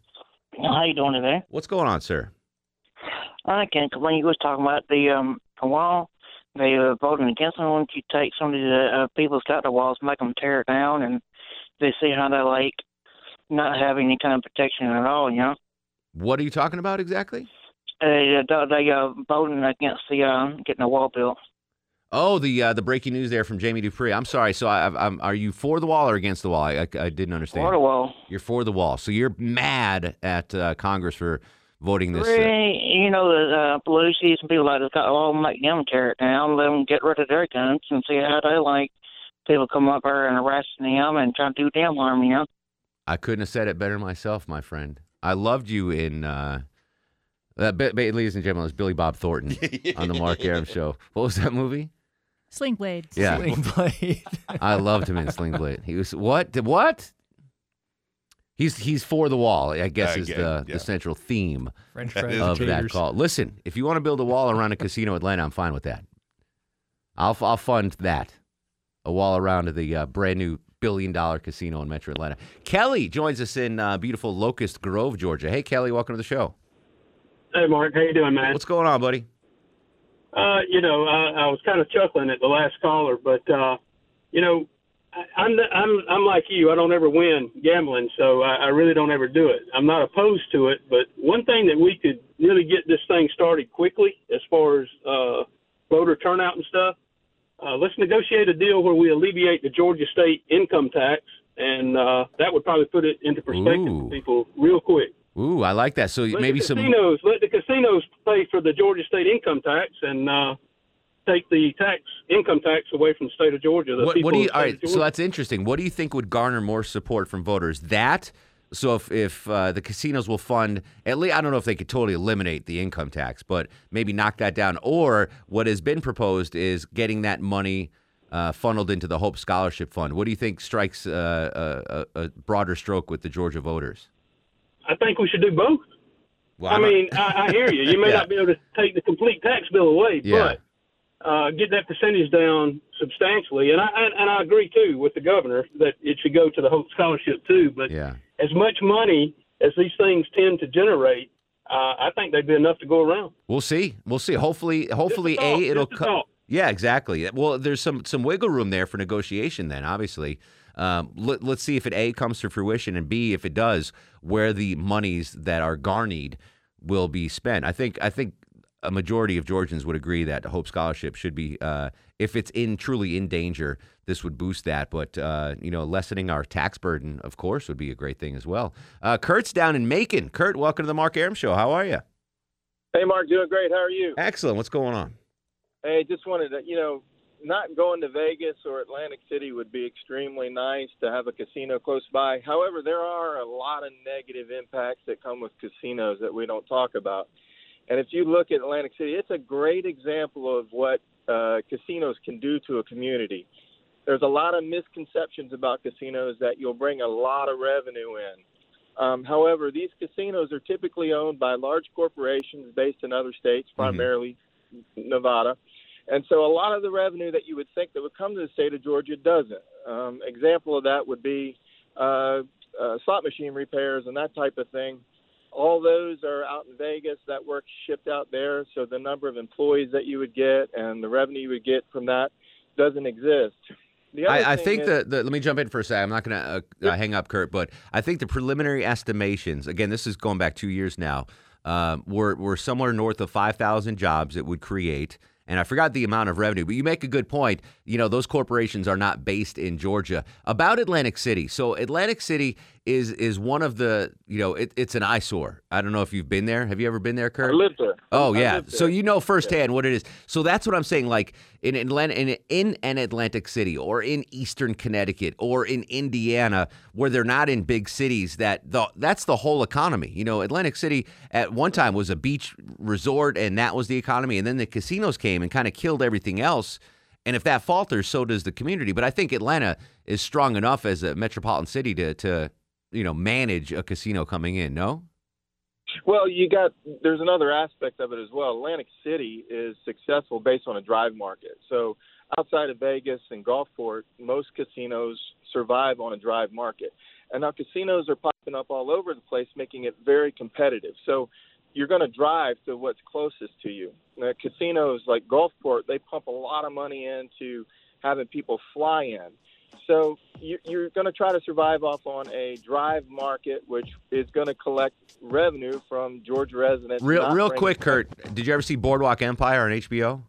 How you doing today? What's going on, sir? I can't complain. You was talking about the um the wall. They uh, voted against it. Why don't you take some of the uh, people that got the walls, make them tear it down, and they see how they like not having any kind of protection at all. You know, What are you talking about exactly? they uh, they uh, voting against the uh, getting the wall built. Oh, the uh, the breaking news there from Jamie Dupree. I'm sorry. So, I, I'm, are you for the wall or against the wall? I, I, I didn't understand. For the wall. You're for the wall. So you're mad at uh, Congress for voting this. uh, Really, you know, the uh, Pelosi and people like got all make them tear it down, let them get rid of their guns, and see how they like people come up there and arrest them and try to do them harm. You know. I couldn't have said it better myself, my friend. I loved you in. Uh, uh, ladies and gentlemen, it was Billy Bob Thornton (laughs) on the Mark Arum show. What was that movie? Sling Blade. Yeah. Sling (laughs) Blade. I loved him in Sling Blade. He was what? What? He's he's for the wall. I guess Uh, is the, yeah. the central theme French fries of that call. Listen, if you want to build a wall around a casino Atlanta, I'm fine with that. I'll I'll fund that. A wall around the uh, brand new billion dollar casino in Metro Atlanta. Kelly joins us in uh, beautiful Locust Grove, Georgia. Hey, Kelly, welcome to the show. Hey, Mark, how you doing, man? What's going on, buddy? Uh, you know, I, I was kind of chuckling at the last caller, but uh, you know, I, I'm I'm I'm like you. I don't ever win gambling, so I, I really don't ever do it. I'm not opposed to it, but one thing that we could really get this thing started quickly, as far as uh, voter turnout and stuff. Uh, let's negotiate a deal where we alleviate the Georgia state income tax, and uh, that would probably put it into perspective Ooh. for people real quick. Ooh, I like that. So Let maybe some. casinos let the casinos pay for the Georgia state income tax and uh, take the tax income tax away from the state of Georgia. What, what do you? All right, so that's interesting. What do you think would garner more support from voters? That. So if if uh, the casinos will fund at least, I don't know if they could totally eliminate the income tax, but maybe knock that down. Or what has been proposed is getting that money uh, funneled into the Hope Scholarship Fund. What do you think strikes uh, a broader stroke with the Georgia voters? I think we should do both. Well, I mean, I, I hear you. You may (laughs) Yeah. not be able to take the complete tax bill away, Yeah. but uh, get that percentage down substantially. And I and, I agree too with the governor that it should go to the Hope Scholarship too. But yeah. as much money as these things tend to generate, uh, I think they'd be enough to go around. We'll see. We'll see. Hopefully, hopefully, a it'll a cut. Yeah, exactly. Well, there's some some wiggle room there for negotiation. Then, obviously, um, let, let's see if it a comes to fruition, and b if it does, where the monies that are garnered will be spent. I think I think a majority of Georgians would agree that Hope Scholarship should be, uh, if it's in truly in danger, this would boost that. But uh, you know, lessening our tax burden, of course, would be a great thing as well. Uh, Kurt's down in Macon. Kurt, welcome to the Mark Arum Show. How are you? Hey, Mark, doing great. How are you? Excellent. What's going on? Hey, just wanted to, you know, not going to Vegas or Atlantic City would be extremely nice to have a casino close by. However, there are a lot of negative impacts that come with casinos that we don't talk about. And if you look at Atlantic City, it's a great example of what uh, casinos can do to a community. There's a lot of misconceptions about casinos that you'll bring a lot of revenue in. Um, however, these casinos are typically owned by large corporations based in other states, primarily Nevada. And so a lot of the revenue that you would think that would come to the state of Georgia doesn't. Um, example of that would be uh, uh, slot machine repairs and that type of thing. All those are out in Vegas. That work shipped out there. So the number of employees that you would get and the revenue you would get from that doesn't exist. I, I think is- the, the let me jump in for a second. I'm not going to uh, uh, hang up, Kurt, but I think the preliminary estimations. Again, this is going back two years now. Um, we're we're somewhere north of 5,000 jobs it would create, and I forgot the amount of revenue. But you make a good point. You know, those corporations are not based in Georgia. About Atlantic City, so Atlantic City is is one of the you know it, it's an eyesore. I don't know if you've been there. Have you ever been there, Kurt? I lived there. Oh I yeah, lived so you know firsthand what it is. So that's what I'm saying. Like in Atlanta, in, in an Atlantic City, or in Eastern Connecticut, or in Indiana, where they're not in big cities, that the that's the whole economy. You know, Atlantic City at one time was a beach resort, and that was the economy. And then the casinos came and kind of killed everything else. And if that falters, so does the community. But I think Atlanta is strong enough as a metropolitan city to to you know manage a casino coming in. No. Well, you got there's another aspect of it as well. Atlantic City is successful based on a drive market. So outside of Vegas and Gulfport, most casinos survive on a drive market. And now casinos are popping up all over the place, making it very competitive. So you're going to drive to what's closest to you. Now, casinos like Gulfport, they pump a lot of money into having people fly in. So you- you're going to try to survive off on a drive market, which is going to collect revenue from Georgia residents. Real real quick, Kurt. Did you ever see Boardwalk Empire on HBO?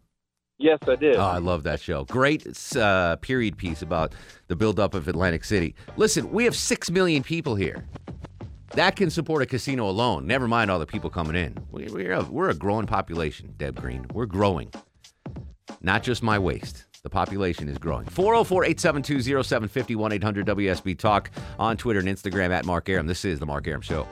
Yes, I did. Oh, I love that show. Great uh, period piece about the buildup of Atlantic City. Listen, we have six million people here. That can support a casino alone. Never mind all the people coming in. We, we're, a, we're a growing population, Deb Green. We're growing. Not just my waist. The population is growing. 404 872 0750 1 800 WSB Talk on Twitter and Instagram at Mark Arum. This is The Mark Arum Show.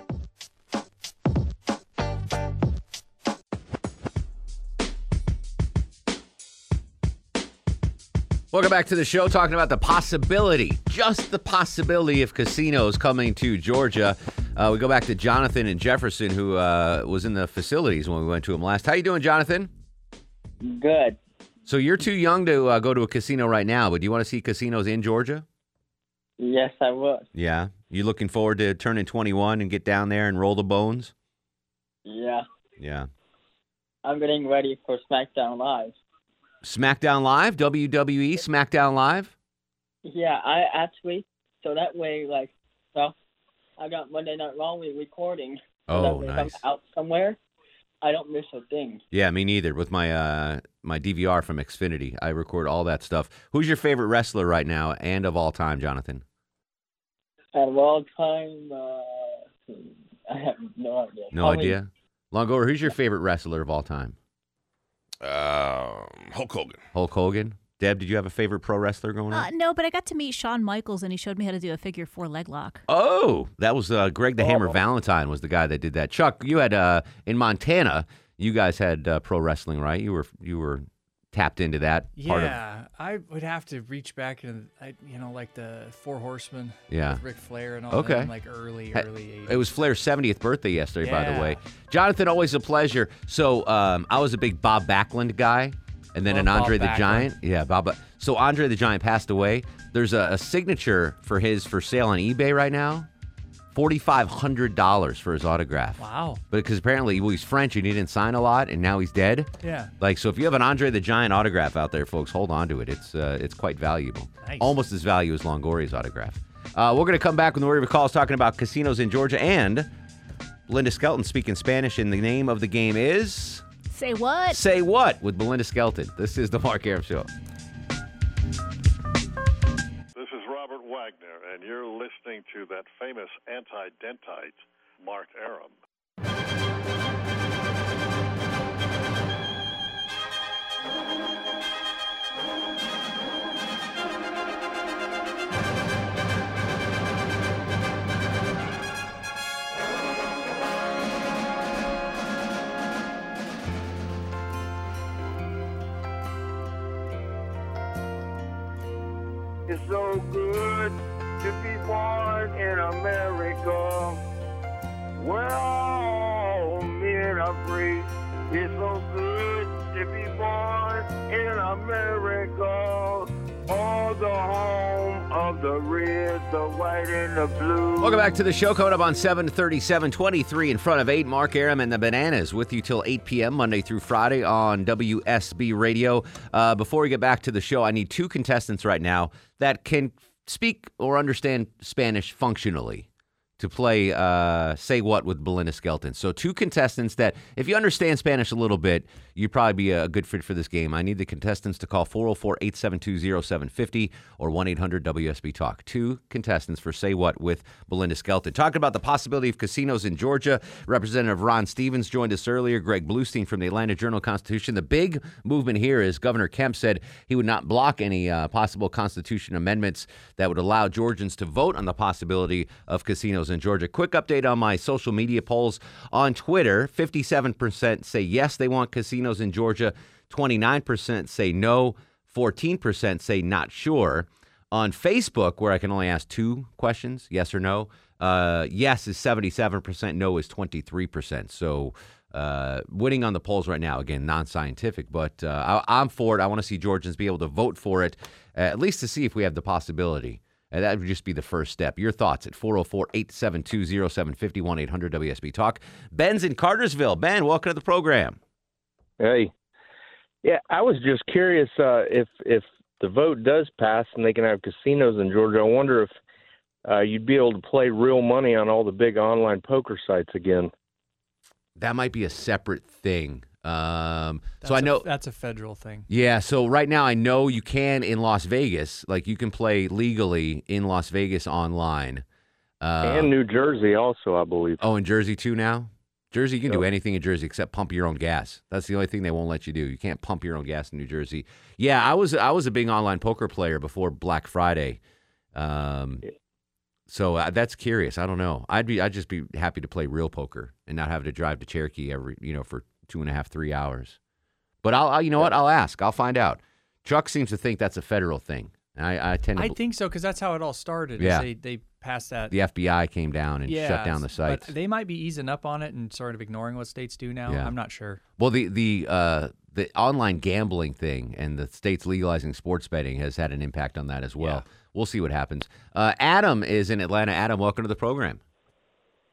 Welcome back to the show, talking about the possibility, just the possibility of casinos coming to Georgia. Uh, we go back to Jonathan and Jefferson, who uh, was in the facilities when we went to him last. How you doing, Jonathan? Good. So you're too young to uh, go to a casino right now, but do you want to see casinos in Georgia? Yes, I would. Yeah. You looking forward to turning 21 and get down there and roll the bones? Yeah. Yeah. I'm getting ready for SmackDown Live. SmackDown Live, WWE SmackDown Live. Yeah, I actually, so that way, like, well, I got Monday Night Raw we recording. So Oh, that way if nice. I'm out somewhere, I don't miss a thing. Yeah, me neither. With my uh, my DVR from Xfinity, I record all that stuff. Who's your favorite wrestler right now and of all time, Jonathan? At all time, uh, I have no idea. No Probably- idea. Longoria, who's your favorite wrestler of all time? Um, Hulk Hogan. Hulk Hogan. Deb, did you have a favorite pro wrestler going on? Uh, no, but I got to meet Shawn Michaels and he showed me how to do a figure four leg lock. Oh, that was uh, Greg the Hammer Valentine was the guy that did that. Chuck, you had uh, in Montana. You guys had uh, pro wrestling, right? You were you were tapped into that part of. Yeah, I would have to reach back and you know, like the Four Horsemen. Yeah. with Ric Flair and all Okay. them, like early, early 80s. It was Flair's 70th birthday yesterday, by the way. Jonathan, always a pleasure. So um, I was a big Bob Backlund guy, and then an Andre Bob the. Giant. Yeah, Bob. So Andre the Giant passed away. There's a, a signature for his for sale on eBay right now. Forty-five hundred dollars for his autograph. Wow. Because apparently, well, he's French and he didn't sign a lot, and now he's dead. Yeah. Like so, if you have an Andre the Giant autograph out there, folks, hold on to it. It's uh, it's quite valuable. Nice. Almost as valuable as Longoria's autograph. Uh, we're going to come back with the Warrior Calls talking about casinos in Georgia and Linda Skelton speaking Spanish. And the name of the game is Say what? Say What with Belinda Skelton. This is the Mark Arum Show. This is Robert Wagner, and you're listening to that famous anti-dentite, Mark Arum. It's so good to be born in America. Where all men are free. It's so good to be born in America. The home of the red, the white, and the blue. Welcome back to the show. Coming up on 737, 23 in front of 8. Mark Arum and the Bananas with you till 8 p.m. Monday through Friday on WSB Radio. Uh, before we get back to the show, I need two contestants right now that can speak or understand Spanish functionally to play uh, Say What with Belinda Skelton. So, two contestants that, if you understand Spanish a little bit, you'd probably be a good fit for this game. I need the contestants to call 404 872 0750 or 1 800 WSB Talk. Two contestants for Say What with Belinda Skelton. Talking about the possibility of casinos in Georgia, Representative Ron Stephens joined us earlier, Greg Bluestein from the Atlanta Journal Constitution. The big movement here is Governor Kemp said he would not block any uh, possible Constitution amendments that would allow Georgians to vote on the possibility of casinos in Georgia. Quick update on my social media polls on Twitter 57% say yes, they want casinos in Georgia, 29% say no, 14% say not sure. On Facebook, where I can only ask two questions, yes or no, uh, yes is 77%, no is 23%. So uh, winning on the polls right now, again, non scientific, but uh, I, I'm for it. I want to see Georgians be able to vote for it, at least to see if we have the possibility. And that would just be the first step. Your thoughts at 404 872 0750 1 800 WSB Talk. Ben's in Cartersville. Ben, welcome to the program. Hey, yeah, I was just curious uh, if if the vote does pass and they can have casinos in Georgia. I wonder if uh, you'd be able to play real money on all the big online poker sites again. That might be a separate thing. Um, so I know that's a federal thing. Yeah, so right now I know you can in Las Vegas, like you can play legally in Las Vegas online. Uh, and New Jersey also, I believe. Oh, in Jersey too now? Jersey, you can do anything in Jersey except pump your own gas. That's the only thing they won't let you do. You can't pump your own gas in New Jersey. Yeah, I was I was a big online poker player before Black Friday. Um, so uh, that's curious. I don't know. I'd be I'd just be happy to play real poker and not have to drive to Cherokee every you know for two and a half three hours. But I'll, I'll you know what I'll ask. I'll find out. Chuck seems to think that's a federal thing. And I, I tend to. I bel- think so because that's how it all started. Yeah. They they passed that. the FBI came down and yeah, shut down the sites. But they might be easing up on it and sort of ignoring what states do now. Yeah. I'm not sure. Well, the the uh, the online gambling thing and the states legalizing sports betting has had an impact on that as well. We'll see what happens. Uh, Adam is in Atlanta. Adam, welcome to the program.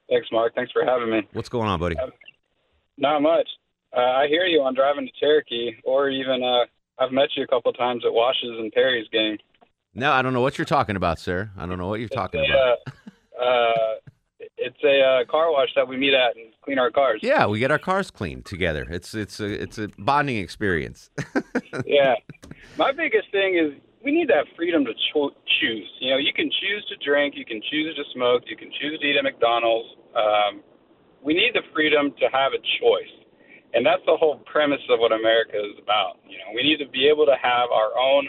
Thanks, Mark. Thanks for having me. What's going on, buddy? Not much. Uh, I hear you on driving to Cherokee, or even uh, I've met you a couple times at Wash's and Perry's game. No, I don't know what you're talking about, sir. I don't know what you're talking It's about. a, uh, uh, it's a uh, car wash that we meet at and clean our cars. Yeah, we get our cars cleaned together. It's it's a it's a bonding experience. (laughs) yeah. My biggest thing is we need that freedom to cho- choose. You know, you can choose to drink, you can choose to smoke, you can choose to eat at McDonald's. Um, we need the freedom to have a choice. And that's the whole premise of what America is about. You know, we need to be able to have our own,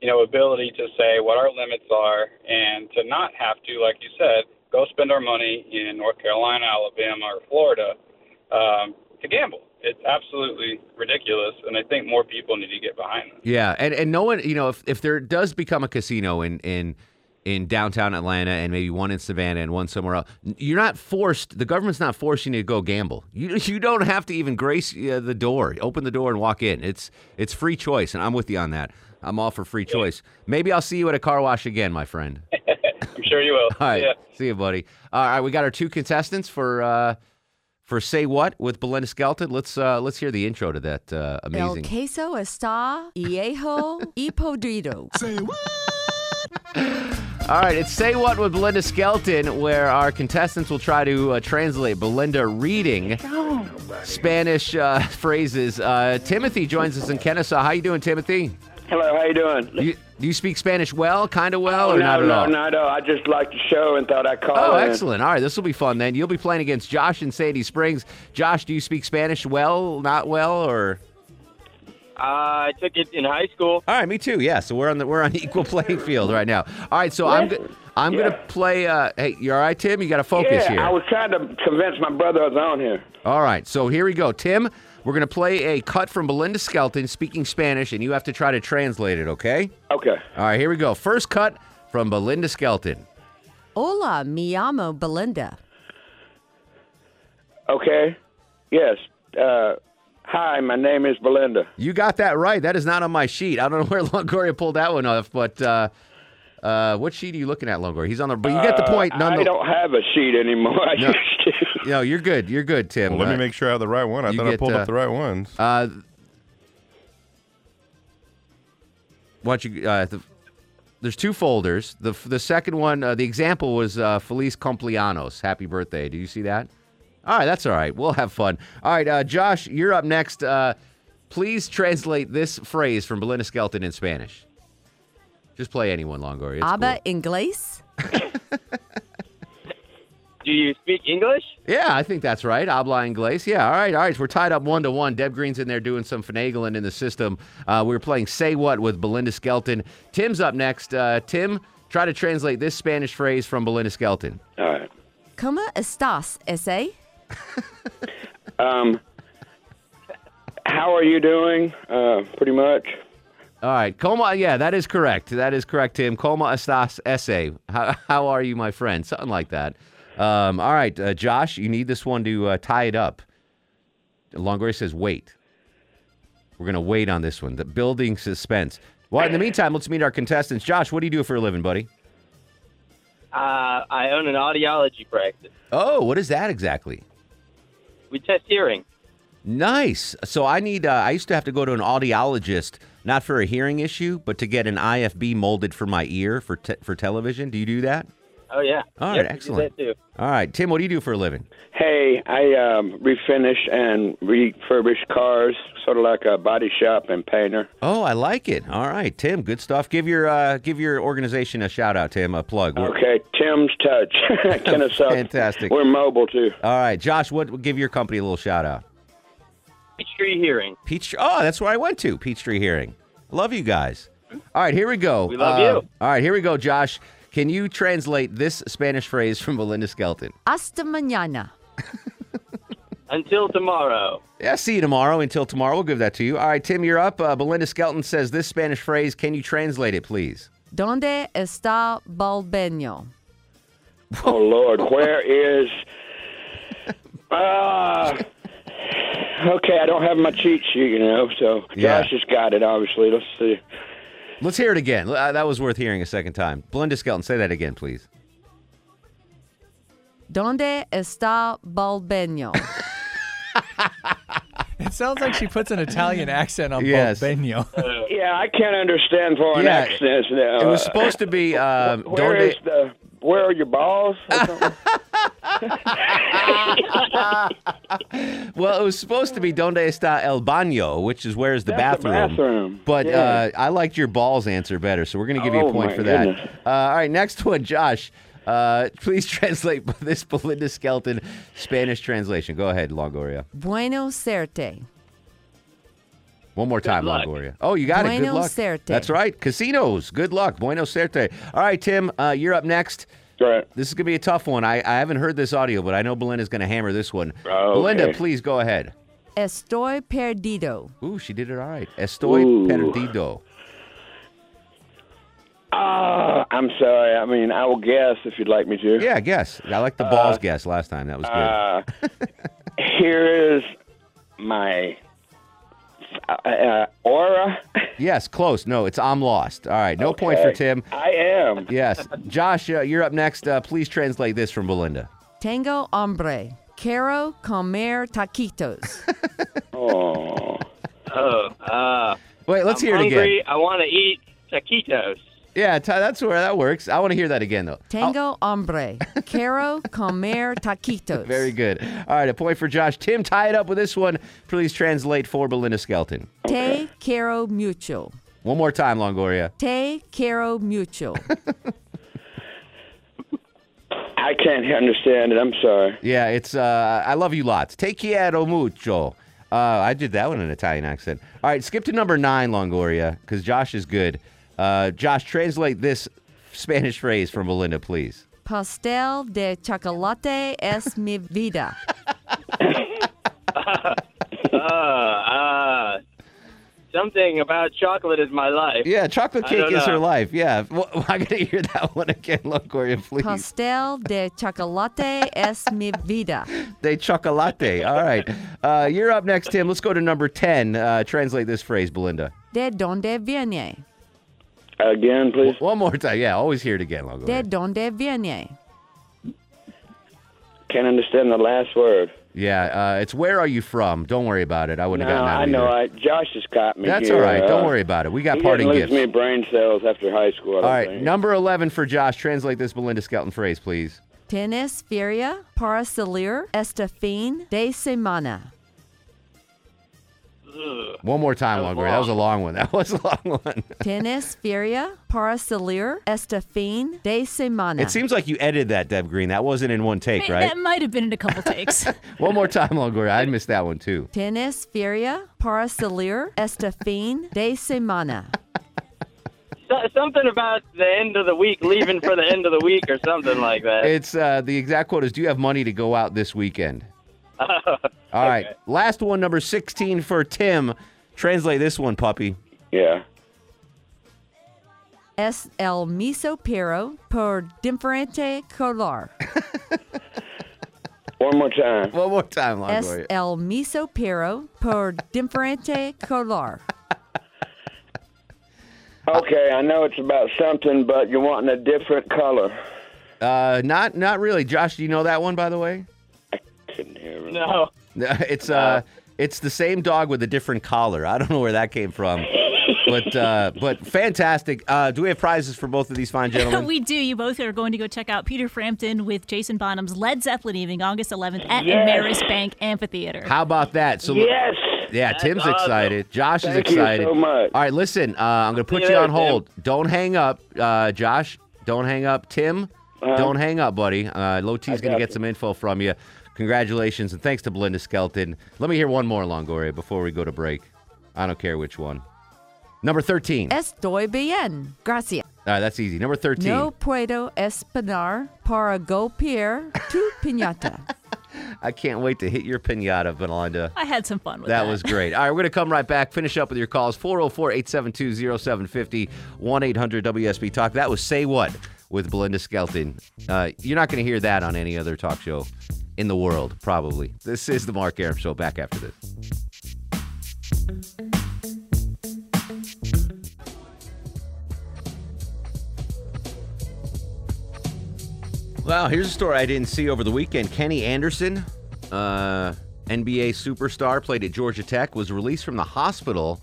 you know, ability to say what our limits are and to not have to, like you said, go spend our money in North Carolina, Alabama, or Florida um, to gamble. It's absolutely ridiculous, and I think more people need to get behind this. Yeah, and and no one, you know, if if there does become a casino in in in downtown Atlanta and maybe one in Savannah and one somewhere else, you're not forced. The government's not forcing you to go gamble. You (laughs) you don't have to even grace uh, the door, open the door and walk in. It's it's free choice, and I'm with you on that. I'm all for free choice. Maybe I'll see you at a car wash again, my friend. (laughs) I'm sure you will. All right, Yeah. see you, buddy. All right, we got our two contestants for uh, for say what with Belinda Skelton. Let's uh, let's hear the intro to that uh, El queso está viejo y podrido. Say what? (laughs) All right, it's Say What with Belinda Skelton, where our contestants will try to uh, translate Belinda reading Spanish uh, (laughs) phrases. Uh, Timothy joins us in Kennesaw. How you doing, Timothy? Hello, how you doing? Do you, do you speak Spanish well, kind of well, oh, or no, not at no, all? not at all. I just liked the show and thought I'd call Oh, in. excellent. All right, this will be fun then. You'll be playing against Josh in Sandy Springs. Josh, do you speak Spanish well, not well, or? I took it in high school. All right, me too. Yeah, so we're on the we're on (laughs) equal playing field right now. All right, so I'm go- I'm Yeah. gonna play. Uh, hey, you all right, Tim? You got to focus yeah, here. I was trying to convince my brother I was on here. All right, so here we go. Tim, we're going to play a cut from Belinda Skelton speaking Spanish, and you have to try to translate it, okay? Okay. All right, here we go. First cut from Belinda Skelton. Hola, me llamo Belinda. Okay. Yes. Uh, hi, my name is Belinda. You got that right. That is not on my sheet. I don't know (laughs) where Longoria pulled that one off, but uh, uh, what sheet are you looking at, Longoria? He's on the. But you get the Uh, point. None I don't have a sheet anymore. (laughs) I No. used to. No, you're good. You're good, Tim. Well, let me Uh, make sure I have the right one. I you thought I get, pulled uh, up the right ones. Uh, why don't you? Uh, the, there's two folders. The the second one, uh, the example was uh, Feliz Cumpleaños, happy birthday. Do you see that? All right, that's all right. We'll have fun. All right, uh, Josh, you're up next. Uh, please translate this phrase from Belinda Skelton in Spanish. Just play anyone, Longoria. It's Habla inglés? (laughs) Do you speak English? Yeah, I think that's right. Habla inglés. Yeah, all right, all right. We're tied up one to one. Deb Green's in there doing some finagling in the system. Uh, we were playing Say What with Belinda Skelton. Tim's up next. Uh, Tim, try to translate this Spanish phrase from Belinda Skelton. All right. ¿Cómo estás, ese? (laughs) Um, how are you doing? Uh, pretty much. All right, Coma. Yeah, that is correct. That is correct, Tim. Coma estás ese? How, how are you, my friend? Something like that. Um, all right, uh, Josh, you need this one to uh, tie it up. Longoria says, wait. We're going to wait on this one. The building suspense. Well, in the meantime, let's meet our contestants. Josh, what do you do for a living, buddy? Uh, I own an audiology practice. Oh, what is that exactly? We test hearing. Nice. So I need. Uh, I used to have to go to an audiologist, not for a hearing issue, but to get an IFB molded for my ear for te- for television. Do you do that? Oh yeah. All right, Yep, we do excellent. that too. All right, Tim, what do you do for a living? Hey, I um, refinish and refurbish cars, sort of like a body shop and painter. Oh, I like it. All right, Tim, good stuff. Give your uh, give your organization a shout out, Tim. A plug. We're- Okay, Tim's Touch, (laughs) Kennesaw. Fantastic. We're mobile too. All right, Josh, what? Give your company a little shout out. Peachtree Hearing. Peachtree. Oh, that's where I went to. Peachtree Hearing. Love you guys. All right, here we go. We love Uh, you. All right, here we go, Josh. Can you translate this Spanish phrase from Belinda Skelton? Hasta mañana. (laughs) Until tomorrow. Yeah, see you tomorrow. Until tomorrow, we'll give that to you. All right, Tim, you're up. Uh, Belinda Skelton says this Spanish phrase. Can you translate it, please? ¿Dónde está Balbeño? Oh Lord, where is? Ah. (laughs) okay, I don't have my cheat sheet, you know. So Yeah. Josh has got it. Obviously, let's see. Let's hear it again. Uh, that was worth hearing a second time. Belinda Skelton, say that again, please. ¿Dónde está Balbeño? (laughs) It sounds like she puts an Italian accent on Yes. Balbeño. (laughs) Yeah, I can't understand foreign Yeah, accents now. It was supposed to be. Um, Where donde- is the? Where are your balls? (laughs) well, it was supposed to be Donde está el baño, which is where's the That's the bathroom. bathroom. But Yeah. uh, I liked your balls answer better, so we're going to give you a Oh, point my for that. Uh, all right, next one, Josh. Uh, (laughs) please translate (laughs) this Belinda Skelton Spanish translation. Go ahead, Longoria. Bueno serte. One more time, luck. Longoria. Oh, you got it. Good luck. suerte. That's right. Casinos. Good luck. Bueno suerte. All right, Tim, uh, you're up next. Right. This is going to be a tough one. I, I haven't heard this audio, but I know Belinda's going to hammer this one. Oh, Belinda, please go ahead. Estoy perdido. Ooh, she did it all right. Estoy Ooh. perdido. Ah, I'm sorry. I mean, I will guess if you'd like me to. Yeah, guess. I like the balls guess last time. That was good. Uh, (laughs) here is my uh, uh, aura. (laughs) yes, close. No, it's I'm lost. All right, no point for Tim. I am. (laughs) Yes. Josh, uh, you're up next. Uh, please translate this from Belinda. Tango hombre, Quiero comer taquitos. (laughs) Oh. Oh, uh, Wait, let's I'm hear it again. hungry. I want to eat taquitos. Yeah, Ty, that's where that works. I want to hear that again, though. Tengo hombre. Quiero comer taquitos. (laughs) Very good. All right, a point for Josh. Tim, tie it up with this one. Please translate for Belinda Skelton. Te quiero mucho. One more time, Longoria. Te quiero mucho. (laughs) I can't understand it. I'm sorry. Yeah, it's uh, I love you lots. Te quiero mucho. Uh, I did that one in an Italian accent. All right, skip to number nine, Longoria, because Josh is good. Uh, Josh, translate this Spanish phrase from Belinda, please. Pastel de chocolate es mi vida. (laughs) Uh, uh, something about chocolate is my life. Yeah, chocolate cake don't is her life. Yeah, well, (laughs) I gotta hear that one again, Longoria, please. Pastel de chocolate es mi vida. De chocolate. All right, uh, you're up next, Tim. Let's go to number ten. Uh, translate this phrase, Belinda. De donde viene? Again, please. One more time. Yeah, always hear it again, Longoria. De donde viene? Can't understand the last word. Yeah, uh, it's where are you from? Don't worry about it. I wouldn't No, have gotten that I know. I, Josh has caught me. That's here. all right. Don't Uh, worry about it. We got he parting didn't lose gifts. me brain cells after high school. I All don't right, think. number 11 for Josh. Translate this Belinda Skelton phrase, please. Tienes feria para salir este fin de semana. One more time, That was Longoria. That was a long. long one. That was a long one. (laughs) Tennis, (laughs) feria para salir este fin de semana. It seems like you edited that, Deb Green. That wasn't in one take, right? That might have been in a couple (laughs) takes. One more time, Longoria. I missed that one too. Tennis, feria para salir este fin de semana. So, something about the end of the week, leaving for the end of the week, or something like that. It's uh, the exact quote is Do you have money to go out this weekend? (laughs) All right. Last one, number 16 for Tim. Translate this one, puppy. Yeah. Es el miso pero por diferente color. (laughs) One more time. One more time, Es el miso pero por diferente color. (laughs) Okay, I know it's about something, but you're wanting a different color. Uh, not not really. Josh, do you know that one, by the way? No. (laughs) It's uh, it's the same dog with a different collar. I don't know where that came from, but uh, but fantastic. Uh, do we have prizes for both of these fine (laughs) gentlemen? we do. You both are going to go check out Peter Frampton with Jason Bonham's Led Zeppelin evening, August 11th at Yes. Ameris Bank Amphitheater. How about that? So Yes. Yeah, That's Tim's awesome. excited. Josh is Thank you excited. so much. All right, listen. Uh, I'm going to put See you you on later, hold. Don't hang up, uh, Josh. Don't hang up, Tim. Uh-huh. Don't hang up, buddy. Uh, Low T's going to get you. some info from you. Congratulations and thanks to Belinda Skelton. Let me hear one more, Longoria, before we go to break. I don't care which one. Number 13. All Estoy bien. Gracias. right, that's easy. Number 13. No puedo esperar para golpear tu (laughs) piñata. I can't wait to hit your pinata, Belinda. I had some fun with That that. was great. All right, we're going to come right back, finish up with your calls 404 872 0750 1 800 WSB Talk. That was Say What with Belinda Skelton. Uh, you're not going to hear that on any other talk show in the world, probably. This is the Mark Arum Show. Back after this. Well, here's a story I didn't see over the weekend. Kenny Anderson, uh, NBA superstar, played at Georgia Tech, was released from the hospital.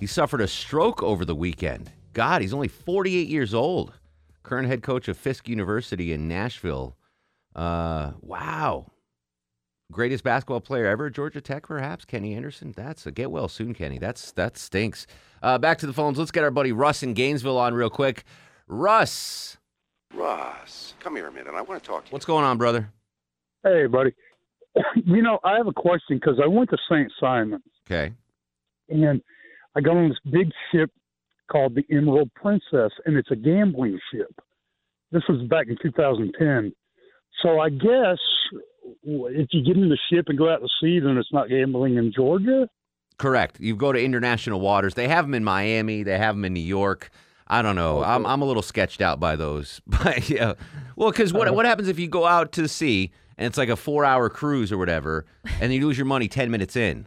He suffered a stroke over the weekend. God, he's only 48 years old. Current head coach of Fisk University in Nashville. Uh, wow. Greatest basketball player ever Georgia Tech, perhaps? Kenny Anderson? That's a get well soon, Kenny. That's That stinks. Uh, back to the phones. Let's get our buddy Russ in Gainesville on real quick. Russ, Russ, come here a minute. I want to talk to you. what's going on, brother? Hey, buddy. (coughs) You know, I have a question because I went to St. Simon's Okay. and I got on this big ship called the Emerald Princess, and it's a gambling ship. This was back in 2010. So I guess if you get in the ship and go out to sea, then it's not gambling in Georgia. Correct. You go to international waters. They have them in Miami. They have them in New York. I don't know. I'm I'm a little sketched out by those. (laughs) But yeah, well, because what what happens if you go out to sea and it's like a four hour cruise or whatever, and you lose your money ten minutes in,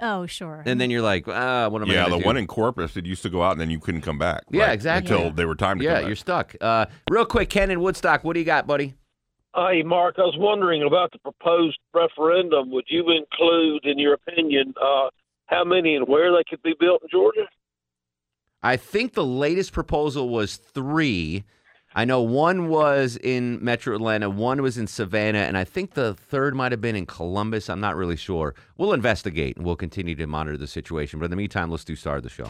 Oh, sure. and then you're like, ah, what am I? Yeah, the do? one in Corpus, it used to go out and then you couldn't come back. Yeah, right? exactly. Until they were timed to Yeah, come back. you're stuck. Uh, real quick, Ken in Woodstock, what do you got, buddy? Hey, Mark, I was wondering about the proposed referendum. Would you include, in your opinion, uh, how many and where they could be built in Georgia? I think the latest proposal was three. I know one was in Metro Atlanta, one was in Savannah, and I think the third might have been in Columbus. I'm not really sure. We'll investigate and we'll continue to monitor the situation. But in the meantime, let's do star of the show.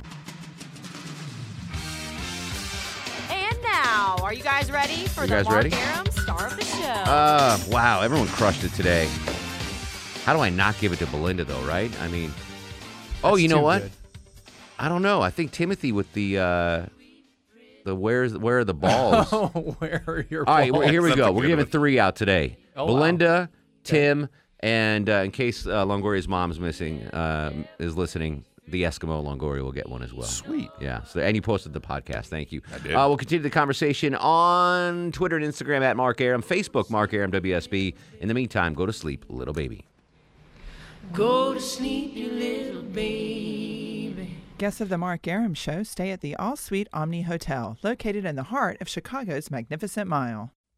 Are you guys ready for You the guys Mark ready? Arum star of the show? Uh, wow, everyone crushed it today. How do I not give it to Belinda though, right? I mean, oh, That's you know what? good. I don't know. I think Timothy with the uh, the where's where are the (laughs) balls? Oh, where are your All right, well, here we balls? go. We're giving three out today. Oh, wow. Belinda, Tim, and uh, in case uh, Longoria's mom's missing, uh, is listening, the Eskimo Longoria will get one as well. Sweet. Yeah. So, and you posted the podcast. Thank you. I did. Uh, we'll continue the conversation on Twitter and Instagram at Mark Arum, Facebook Mark Arum WSB. In the meantime, go to sleep, little baby. Go to sleep, you little baby. Guests of the Mark Arum Show stay at the All Suite Omni Hotel, located in the heart of Chicago's Magnificent Mile.